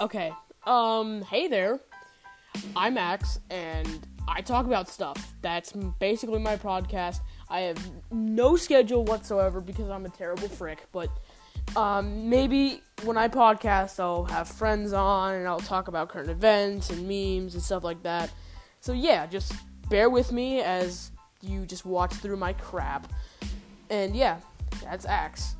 Okay. Um, hey there. I'm Max, and I talk about stuff. That's basically my podcast. I have no schedule whatsoever because I'm a terrible frick, but um, maybe when I podcast, I'll have friends on and I'll talk about current events and memes and stuff like that. So, yeah, just bear with me as you just watch through my crap. And yeah, that's Axe.